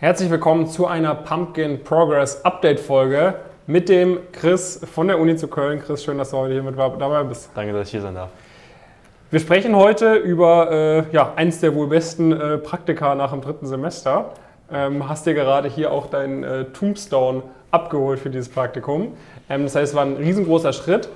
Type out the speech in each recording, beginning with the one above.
Herzlich willkommen zu einer Pumpkin Progress Update Folge mit dem Chris von der Uni zu Köln. Chris, schön, dass du heute hier mit dabei bist. Danke, dass ich hier sein darf. Wir sprechen heute über äh, ja, eins der wohl besten äh, Praktika nach dem dritten Semester. Ähm, hast dir gerade hier auch deinen äh, Tombstone abgeholt für dieses Praktikum. Ähm, das heißt, es war ein riesengroßer Schritt.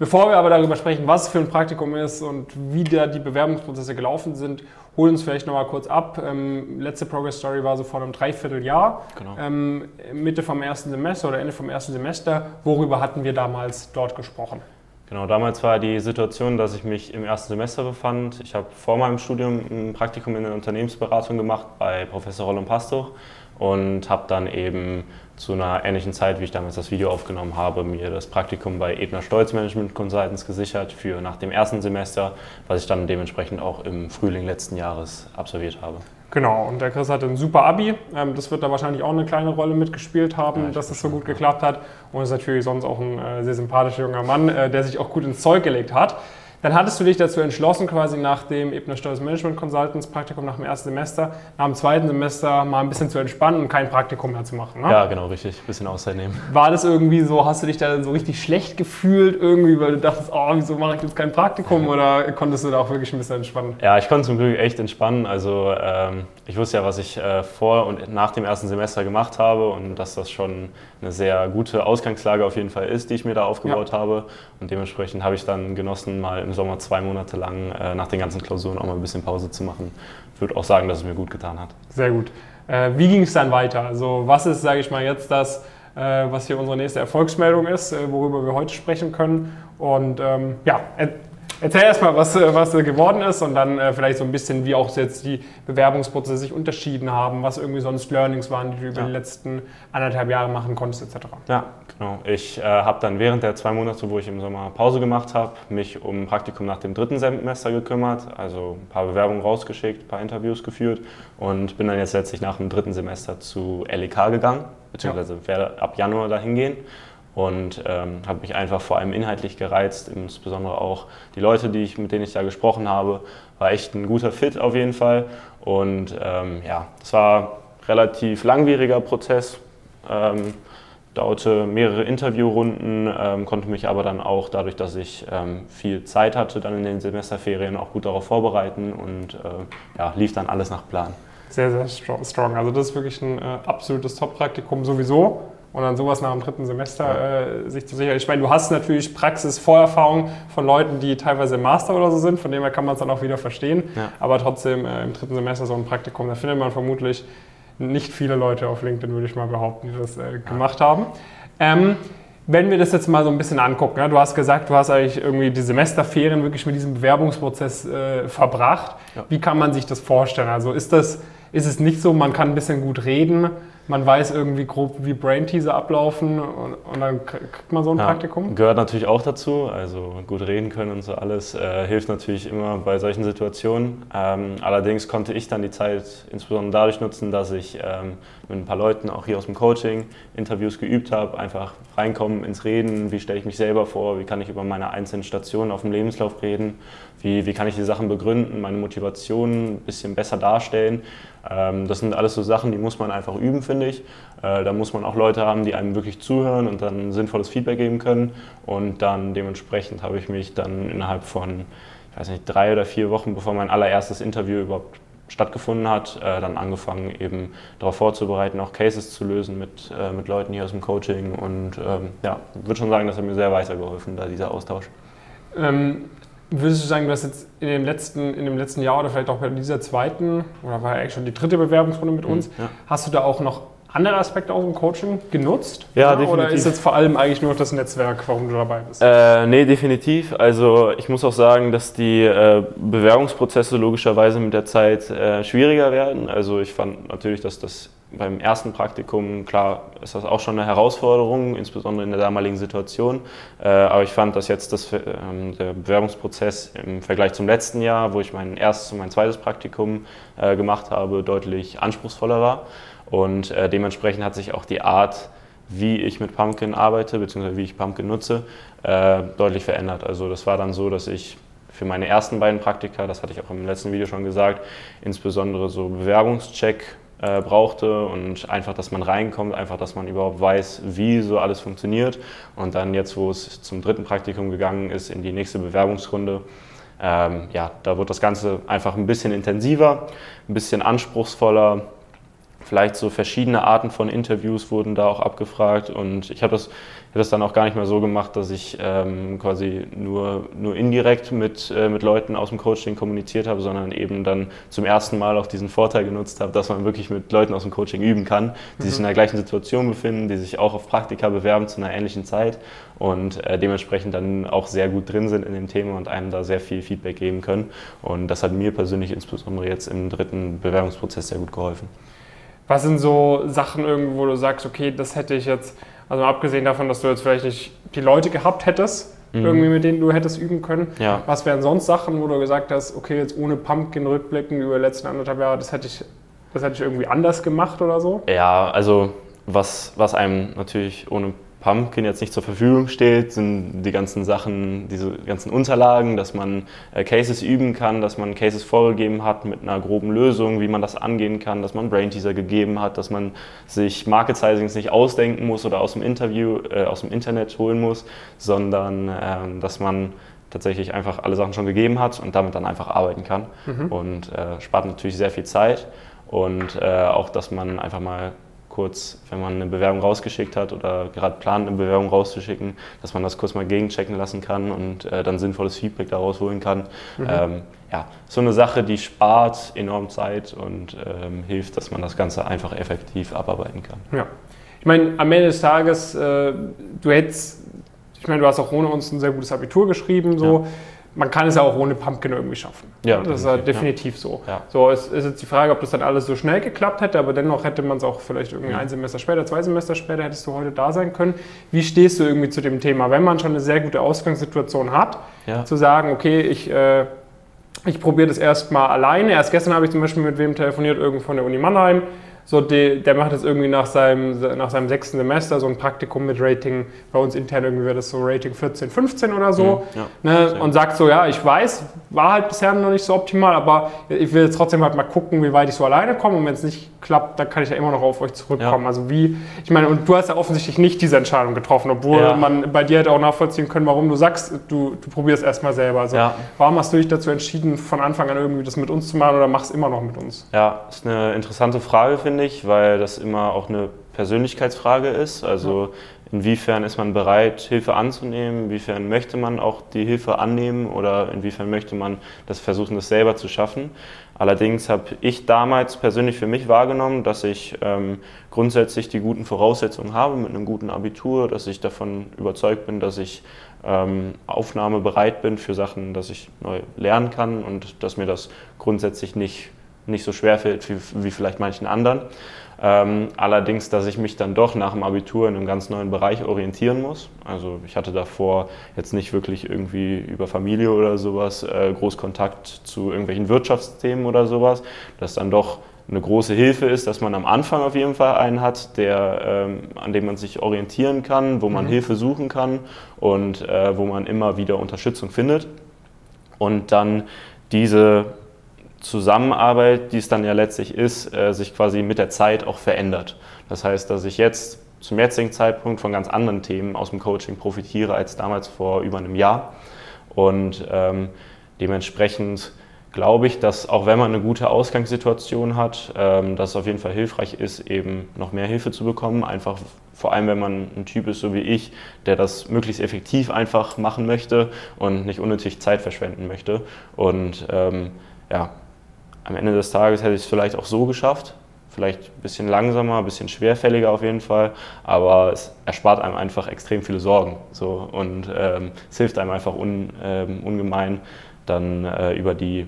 Bevor wir aber darüber sprechen, was für ein Praktikum ist und wie da die Bewerbungsprozesse gelaufen sind, holen uns vielleicht nochmal kurz ab. Ähm, letzte Progress Story war so vor einem Dreivierteljahr, genau. ähm, Mitte vom ersten Semester oder Ende vom ersten Semester. Worüber hatten wir damals dort gesprochen? Genau, damals war die Situation, dass ich mich im ersten Semester befand. Ich habe vor meinem Studium ein Praktikum in der Unternehmensberatung gemacht bei Professor Roland Pastoch und habe dann eben zu einer ähnlichen Zeit, wie ich damals das Video aufgenommen habe, mir das Praktikum bei Ebner Stolz Management Consultants gesichert für nach dem ersten Semester, was ich dann dementsprechend auch im Frühling letzten Jahres absolviert habe. Genau, und der Chris hatte ein super Abi. Ähm, das wird da wahrscheinlich auch eine kleine Rolle mitgespielt haben, ja, dass es so gut geklappt hat. Und ist natürlich sonst auch ein äh, sehr sympathischer junger Mann, äh, der sich auch gut ins Zeug gelegt hat. Dann hattest du dich dazu entschlossen, quasi nach dem Ebner Steuers Management Consultants Praktikum nach dem ersten Semester, nach dem zweiten Semester mal ein bisschen zu entspannen und kein Praktikum mehr zu machen. Ne? Ja, genau, richtig. Ein bisschen Auszeit nehmen. War das irgendwie so, hast du dich da so richtig schlecht gefühlt irgendwie, weil du dachtest, oh, wieso mache ich jetzt kein Praktikum oder konntest du da auch wirklich ein bisschen entspannen? Ja, ich konnte zum Glück echt entspannen. Also ähm, ich wusste ja, was ich äh, vor und nach dem ersten Semester gemacht habe und dass das schon eine sehr gute Ausgangslage auf jeden Fall ist, die ich mir da aufgebaut ja. habe. Und dementsprechend habe ich dann genossen, mal im Sommer zwei Monate lang äh, nach den ganzen Klausuren auch mal ein bisschen Pause zu machen. Ich würde auch sagen, dass es mir gut getan hat. Sehr gut. Äh, wie ging es dann weiter? Also was ist, sage ich mal, jetzt das, äh, was hier unsere nächste Erfolgsmeldung ist, äh, worüber wir heute sprechen können? Und ähm, ja, Erzähl erstmal, was, äh, was geworden ist und dann äh, vielleicht so ein bisschen, wie auch jetzt die Bewerbungsprozesse sich unterschieden haben, was irgendwie sonst Learnings waren, die du über ja. die letzten anderthalb Jahre machen konntest, etc. Ja, genau. Ich äh, habe dann während der zwei Monate, wo ich im Sommer Pause gemacht habe, mich um Praktikum nach dem dritten Semester gekümmert, also ein paar Bewerbungen rausgeschickt, ein paar Interviews geführt und bin dann jetzt letztlich nach dem dritten Semester zu LEK gegangen, beziehungsweise ja. werde ab Januar dahin gehen und ähm, hat mich einfach vor allem inhaltlich gereizt, insbesondere auch die Leute, die ich, mit denen ich da gesprochen habe, war echt ein guter Fit auf jeden Fall und ähm, ja, es war ein relativ langwieriger Prozess, ähm, dauerte mehrere Interviewrunden, ähm, konnte mich aber dann auch dadurch, dass ich ähm, viel Zeit hatte, dann in den Semesterferien auch gut darauf vorbereiten und äh, ja, lief dann alles nach Plan. Sehr, sehr strong. Also das ist wirklich ein äh, absolutes Top-Praktikum sowieso und dann sowas nach dem dritten Semester äh, sich zu sichern. Ich meine, du hast natürlich Praxis-Vorerfahrung von Leuten, die teilweise im Master oder so sind, von dem her kann man es dann auch wieder verstehen. Ja. Aber trotzdem äh, im dritten Semester so ein Praktikum, da findet man vermutlich nicht viele Leute auf LinkedIn, würde ich mal behaupten, die das äh, gemacht haben. Ähm, wenn wir das jetzt mal so ein bisschen angucken, ja, du hast gesagt, du hast eigentlich irgendwie die Semesterferien wirklich mit diesem Bewerbungsprozess äh, verbracht. Ja. Wie kann man sich das vorstellen? Also ist das, ist es nicht so, man kann ein bisschen gut reden, man weiß irgendwie grob, wie Brain-Teaser ablaufen und, und, dann kriegt man so ein ja, Praktikum? Gehört natürlich auch dazu. Also gut reden können und so alles äh, hilft natürlich immer bei solchen Situationen. Ähm, allerdings konnte ich dann die Zeit insbesondere dadurch nutzen, dass ich ähm, mit ein paar Leuten auch hier aus dem Coaching Interviews geübt habe. Einfach reinkommen ins Reden, wie stelle ich mich selber vor, wie kann ich über meine einzelnen Stationen auf dem Lebenslauf reden, wie, wie kann ich die Sachen begründen, meine Motivation ein bisschen besser darstellen. Ähm, das sind alles so Sachen, die muss man einfach üben, finde ich. Äh, da muss man auch Leute haben, die einem wirklich zuhören und dann sinnvolles Feedback geben können. Und dann dementsprechend habe ich mich dann innerhalb von, ich weiß nicht, drei oder vier Wochen, bevor mein allererstes Interview überhaupt stattgefunden hat, äh, dann angefangen eben darauf vorzubereiten, auch Cases zu lösen mit, äh, mit Leuten hier aus dem Coaching und ähm, ja, würde schon sagen, das hat mir sehr weitergeholfen, da dieser Austausch. Ähm, Würdest du sagen, du hast jetzt in dem letzten, in dem letzten Jahr oder vielleicht auch bei dieser zweiten, oder war ja eigentlich schon die dritte Bewerbungsrunde mit mhm, uns, ja. hast du da auch noch andere Aspekte aus dem Coaching genutzt? Ja, definitiv. Oder ist jetzt vor allem eigentlich nur das Netzwerk, warum du dabei bist? Äh, nee, definitiv. Also ich muss auch sagen, dass die äh, Bewerbungsprozesse logischerweise mit der Zeit äh, schwieriger werden. Also ich fand natürlich, dass das beim ersten Praktikum, klar, ist das auch schon eine Herausforderung, insbesondere in der damaligen Situation. Äh, aber ich fand, dass jetzt das, ähm, der Bewerbungsprozess im Vergleich zum letzten Jahr, wo ich mein erstes und mein zweites Praktikum äh, gemacht habe, deutlich anspruchsvoller war. Und äh, dementsprechend hat sich auch die Art, wie ich mit Pumpkin arbeite, beziehungsweise wie ich Pumpkin nutze, deutlich verändert. Also das war dann so, dass ich für meine ersten beiden Praktika, das hatte ich auch im letzten Video schon gesagt, insbesondere so Bewerbungscheck äh, brauchte und einfach, dass man reinkommt, einfach, dass man überhaupt weiß, wie so alles funktioniert. Und dann jetzt, wo es zum dritten Praktikum gegangen ist, in die nächste Bewerbungsrunde, ähm, ja, da wird das Ganze einfach ein bisschen intensiver, ein bisschen anspruchsvoller. Vielleicht so verschiedene Arten von Interviews wurden da auch abgefragt und ich habe das habe das dann auch gar nicht mehr so gemacht, dass ich ähm, quasi nur, nur indirekt mit, äh, mit Leuten aus dem Coaching kommuniziert habe, sondern eben dann zum ersten Mal auch diesen Vorteil genutzt habe, dass man wirklich mit Leuten aus dem Coaching üben kann, die mhm. sich in der gleichen Situation befinden, die sich auch auf Praktika bewerben zu einer ähnlichen Zeit und äh, dementsprechend dann auch sehr gut drin sind in dem Thema und einem da sehr viel Feedback geben können. Und das hat mir persönlich insbesondere jetzt im dritten Bewerbungsprozess sehr gut geholfen. Was sind so Sachen irgendwo, wo du sagst, okay, das hätte ich jetzt also abgesehen davon, dass du jetzt vielleicht nicht die Leute gehabt hättest, mhm. irgendwie mit denen du hättest üben können. Ja. Was wären sonst Sachen, wo du gesagt hast, okay, jetzt ohne Pumpkin rückblicken über die letzten anderthalb Jahre, das hätte ich, das hätte ich irgendwie anders gemacht oder so? Ja, also was, was einem natürlich ohne Pumpkin jetzt nicht zur Verfügung steht, sind die ganzen Sachen, diese ganzen Unterlagen, dass man äh, Cases üben kann, dass man Cases vorgegeben hat mit einer groben Lösung, wie man das angehen kann, dass man Brain Teaser gegeben hat, dass man sich Market Sizings nicht ausdenken muss oder aus dem Interview, äh, aus dem Internet holen muss, sondern äh, dass man tatsächlich einfach alle Sachen schon gegeben hat und damit dann einfach arbeiten kann. Mhm. Und äh, spart natürlich sehr viel Zeit und äh, auch, dass man einfach mal kurz, wenn man eine Bewerbung rausgeschickt hat oder gerade plant, eine Bewerbung rauszuschicken, dass man das kurz mal gegenchecken lassen kann und äh, dann sinnvolles Feedback daraus holen kann. Mhm. Ähm, ja, so eine Sache, die spart enorm Zeit und ähm, hilft, dass man das Ganze einfach effektiv abarbeiten kann. Ja. Ich meine, am Ende des Tages, äh, du hättest, ich meine, du hast auch ohne uns ein sehr gutes Abitur geschrieben, so. Ja man kann es ja auch ohne Pumpkin irgendwie schaffen. Ja, das ist ja definitiv ja. so. Ja. So, es ist jetzt die Frage, ob das dann alles so schnell geklappt hätte, aber dennoch hätte man es auch vielleicht irgendwie ein Semester später, zwei Semester später hättest du heute da sein können. Wie stehst du irgendwie zu dem Thema, wenn man schon eine sehr gute Ausgangssituation hat, ja. zu sagen, okay, ich, äh, ich probiere das erstmal alleine. Erst gestern habe ich zum Beispiel mit wem telefoniert, irgendwo von der Uni Mannheim so, die, der macht jetzt irgendwie nach seinem, nach seinem sechsten Semester so ein Praktikum mit Rating, bei uns intern irgendwie wäre das so Rating 14, 15 oder so. Mhm, ja, ne? Und sagt so, ja, ich weiß, war halt bisher noch nicht so optimal, aber ich will jetzt trotzdem halt mal gucken, wie weit ich so alleine komme und wenn es nicht klappt, dann kann ich ja immer noch auf euch zurückkommen. Ja. Also wie, ich meine, und du hast ja offensichtlich nicht diese Entscheidung getroffen, obwohl ja. man bei dir hätte auch nachvollziehen können, warum du sagst, du, du probierst erstmal selber. Also warum hast du dich dazu entschieden, von Anfang an irgendwie das mit uns zu machen oder machst immer noch mit uns? Ja, ist eine interessante Frage, finde ich finde ich, weil das immer auch eine Persönlichkeitsfrage ist. Also inwiefern ist man bereit, Hilfe anzunehmen, inwiefern möchte man auch die Hilfe annehmen oder inwiefern möchte man das versuchen, das selber zu schaffen. Allerdings habe ich damals persönlich für mich wahrgenommen, dass ich ähm, grundsätzlich die guten Voraussetzungen habe mit einem guten Abitur, dass ich davon überzeugt bin, dass ich ähm, aufnahmebereit bin für Sachen, dass ich neu lernen kann und dass mir das grundsätzlich nicht nicht so schwer fällt wie, wie vielleicht manchen anderen. Ähm, allerdings, dass ich mich dann doch nach dem Abitur in einem ganz neuen Bereich orientieren muss. Also ich hatte davor jetzt nicht wirklich irgendwie über Familie oder sowas äh, groß Kontakt zu irgendwelchen Wirtschaftsthemen oder sowas. Das dann doch eine große Hilfe ist, dass man am Anfang auf jeden Fall einen hat, der, ähm, an dem man sich orientieren kann, wo man mhm. Hilfe suchen kann und äh, wo man immer wieder Unterstützung findet. Und dann diese Zusammenarbeit, die es dann ja letztlich ist, äh, sich quasi mit der Zeit auch verändert. Das heißt, dass ich jetzt zum jetzigen Zeitpunkt von ganz anderen Themen aus dem Coaching profitiere als damals vor über einem Jahr. Und ähm, dementsprechend glaube ich, dass auch wenn man eine gute Ausgangssituation hat, ähm, dass es auf jeden Fall hilfreich ist, eben noch mehr Hilfe zu bekommen. Einfach vor allem, wenn man ein Typ ist, so wie ich, der das möglichst effektiv einfach machen möchte und nicht unnötig Zeit verschwenden möchte. Und ähm, ja, am Ende des Tages hätte ich es vielleicht auch so geschafft. Vielleicht ein bisschen langsamer, ein bisschen schwerfälliger auf jeden Fall, aber es erspart einem einfach extrem viele Sorgen. So, und ähm, es hilft einem einfach un, ähm, ungemein, dann äh, über die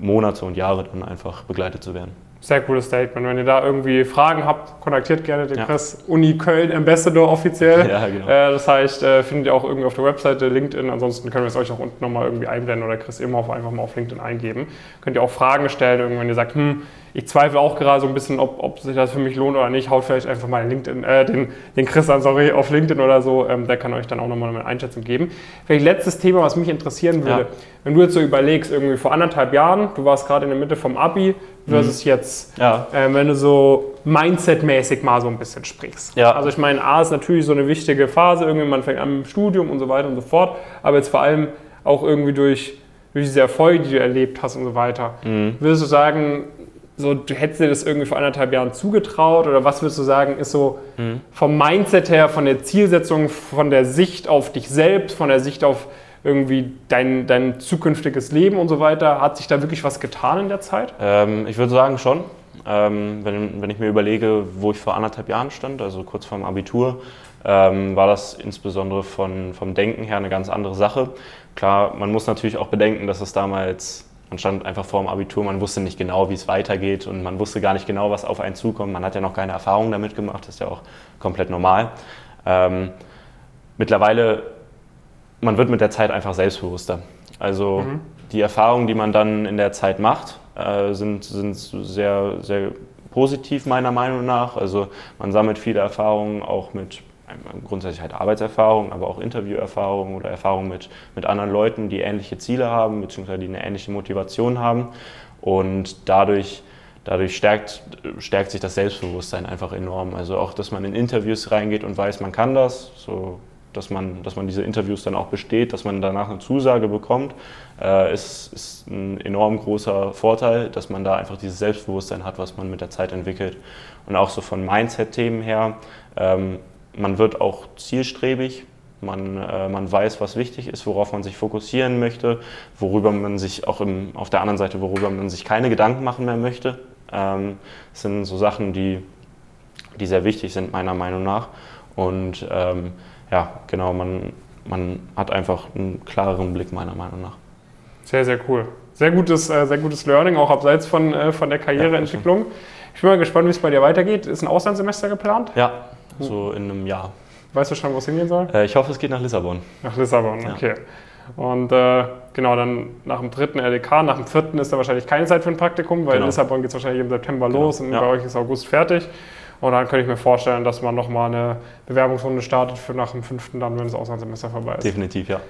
Monate und Jahre dann einfach begleitet zu werden. Sehr cooles Statement. Wenn ihr da irgendwie Fragen habt, kontaktiert gerne den ja. Chris, Uni Köln Ambassador offiziell. Ja, genau. Äh, das heißt, äh, findet ihr auch irgendwie auf der Webseite, LinkedIn. Ansonsten können wir es euch auch unten nochmal irgendwie einblenden oder Chris immer einfach mal auf LinkedIn eingeben. Könnt ihr auch Fragen stellen, wenn ihr sagt, hm, ich zweifle auch gerade so ein bisschen, ob, ob sich das für mich lohnt oder nicht. Haut vielleicht einfach mal den, LinkedIn, äh, den, den Chris an, sorry, auf LinkedIn oder so. Ähm, der kann euch dann auch nochmal eine Einschätzung geben. Vielleicht letztes Thema, was mich interessieren würde. Ja. Wenn du jetzt so überlegst, irgendwie vor anderthalb Jahren, du warst gerade in der Mitte vom Abi, versus Mhm. jetzt, Ja. äh, wenn du so Mindset-mäßig mal so ein bisschen sprichst. Ja. Also ich meine, A ist natürlich so eine wichtige Phase, irgendwie man fängt an im Studium und so weiter und so fort, aber jetzt vor allem auch irgendwie durch, durch diese Erfolge, die du erlebt hast und so weiter. Mhm. Würdest du sagen, so, du hättest dir das irgendwie vor anderthalb Jahren zugetraut oder was würdest du sagen, ist so Mhm. vom Mindset her, von der Zielsetzung, von der Sicht auf dich selbst, von der Sicht auf irgendwie dein, dein zukünftiges Leben und so weiter, hat sich da wirklich was getan in der Zeit? Ähm, ich würde sagen schon. Ähm, wenn, wenn ich mir überlege, wo ich vor anderthalb Jahren stand, also kurz vorm Abitur, ähm, war das insbesondere von, vom Denken her eine ganz andere Sache. Klar, man muss natürlich auch bedenken, dass es damals, man stand einfach vor dem Abitur, man wusste nicht genau, wie es weitergeht und man wusste gar nicht genau, was auf einen zukommt. Man hat ja noch keine Erfahrung damit gemacht, das ist ja auch komplett normal. Ähm, mittlerweile, man wird mit der Zeit einfach selbstbewusster. Also Mhm. die Erfahrungen, die man dann in der Zeit macht, äh, sind, sind sehr, sehr positiv meiner Meinung nach. Also man sammelt viele Erfahrungen auch mit ähm, grundsätzlich halt Arbeitserfahrung, aber auch Interviewerfahrung oder Erfahrung mit, mit anderen Leuten, die ähnliche Ziele haben, beziehungsweise die eine ähnliche Motivation haben. Und dadurch, dadurch stärkt, stärkt sich das Selbstbewusstsein einfach enorm. Also auch, dass man in Interviews reingeht und weiß, man kann das, so dass man, dass man diese Interviews dann auch besteht, dass man danach eine Zusage bekommt, äh, ist, ist ein enorm großer Vorteil, dass man da einfach dieses Selbstbewusstsein hat, was man mit der Zeit entwickelt. Und auch so von Mindset-Themen her, ähm, man wird auch zielstrebig, man, äh, man weiß, was wichtig ist, worauf man sich fokussieren möchte, worüber man sich auch im, auf der anderen Seite, worüber man sich keine Gedanken machen mehr möchte. Ähm, das sind so Sachen, die, die sehr wichtig sind, meiner Meinung nach. Und ähm, ja, genau, man, man hat einfach einen klareren Blick, meiner Meinung nach. Sehr, sehr cool. Sehr gutes, äh, sehr gutes Learning, auch abseits von, äh, von der Karriereentwicklung. Ich bin mal gespannt, wie es bei dir weitergeht. Ist ein Auslandssemester geplant? Ja, so in einem Jahr. Weißt du schon, wo es hingehen soll? Äh, ich hoffe, es geht nach Lissabon. Nach Lissabon, Ja. okay. Und äh, genau, dann nach dem dritten LDK, nach dem vierten ist da wahrscheinlich keine Zeit für ein Praktikum, weil in Genau. Lissabon geht es wahrscheinlich im September Genau, los und ja. bei euch ist August fertig. Und dann könnte ich mir vorstellen, dass man nochmal eine Bewerbungsrunde startet für nach dem fünften dann, wenn das Auslandssemester vorbei ist. Definitiv, ja.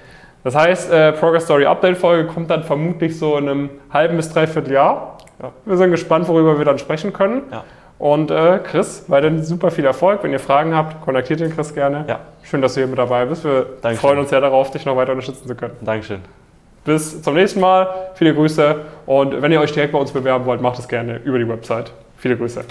Das heißt, äh, Progress Story Update Folge kommt dann vermutlich so in einem halben bis dreiviertel Jahr. Ja. Wir sind gespannt, worüber wir dann sprechen können. Ja. Und äh, Chris, weiterhin super viel Erfolg. Wenn ihr Fragen habt, kontaktiert den Chris gerne. Ja. Schön, dass du hier mit dabei bist. Wir Dankeschön. freuen uns sehr darauf, dich noch weiter unterstützen zu können. Dankeschön. Bis zum nächsten Mal. Viele Grüße. Und wenn ihr euch direkt bei uns bewerben wollt, macht es gerne über die Website. Viele Grüße.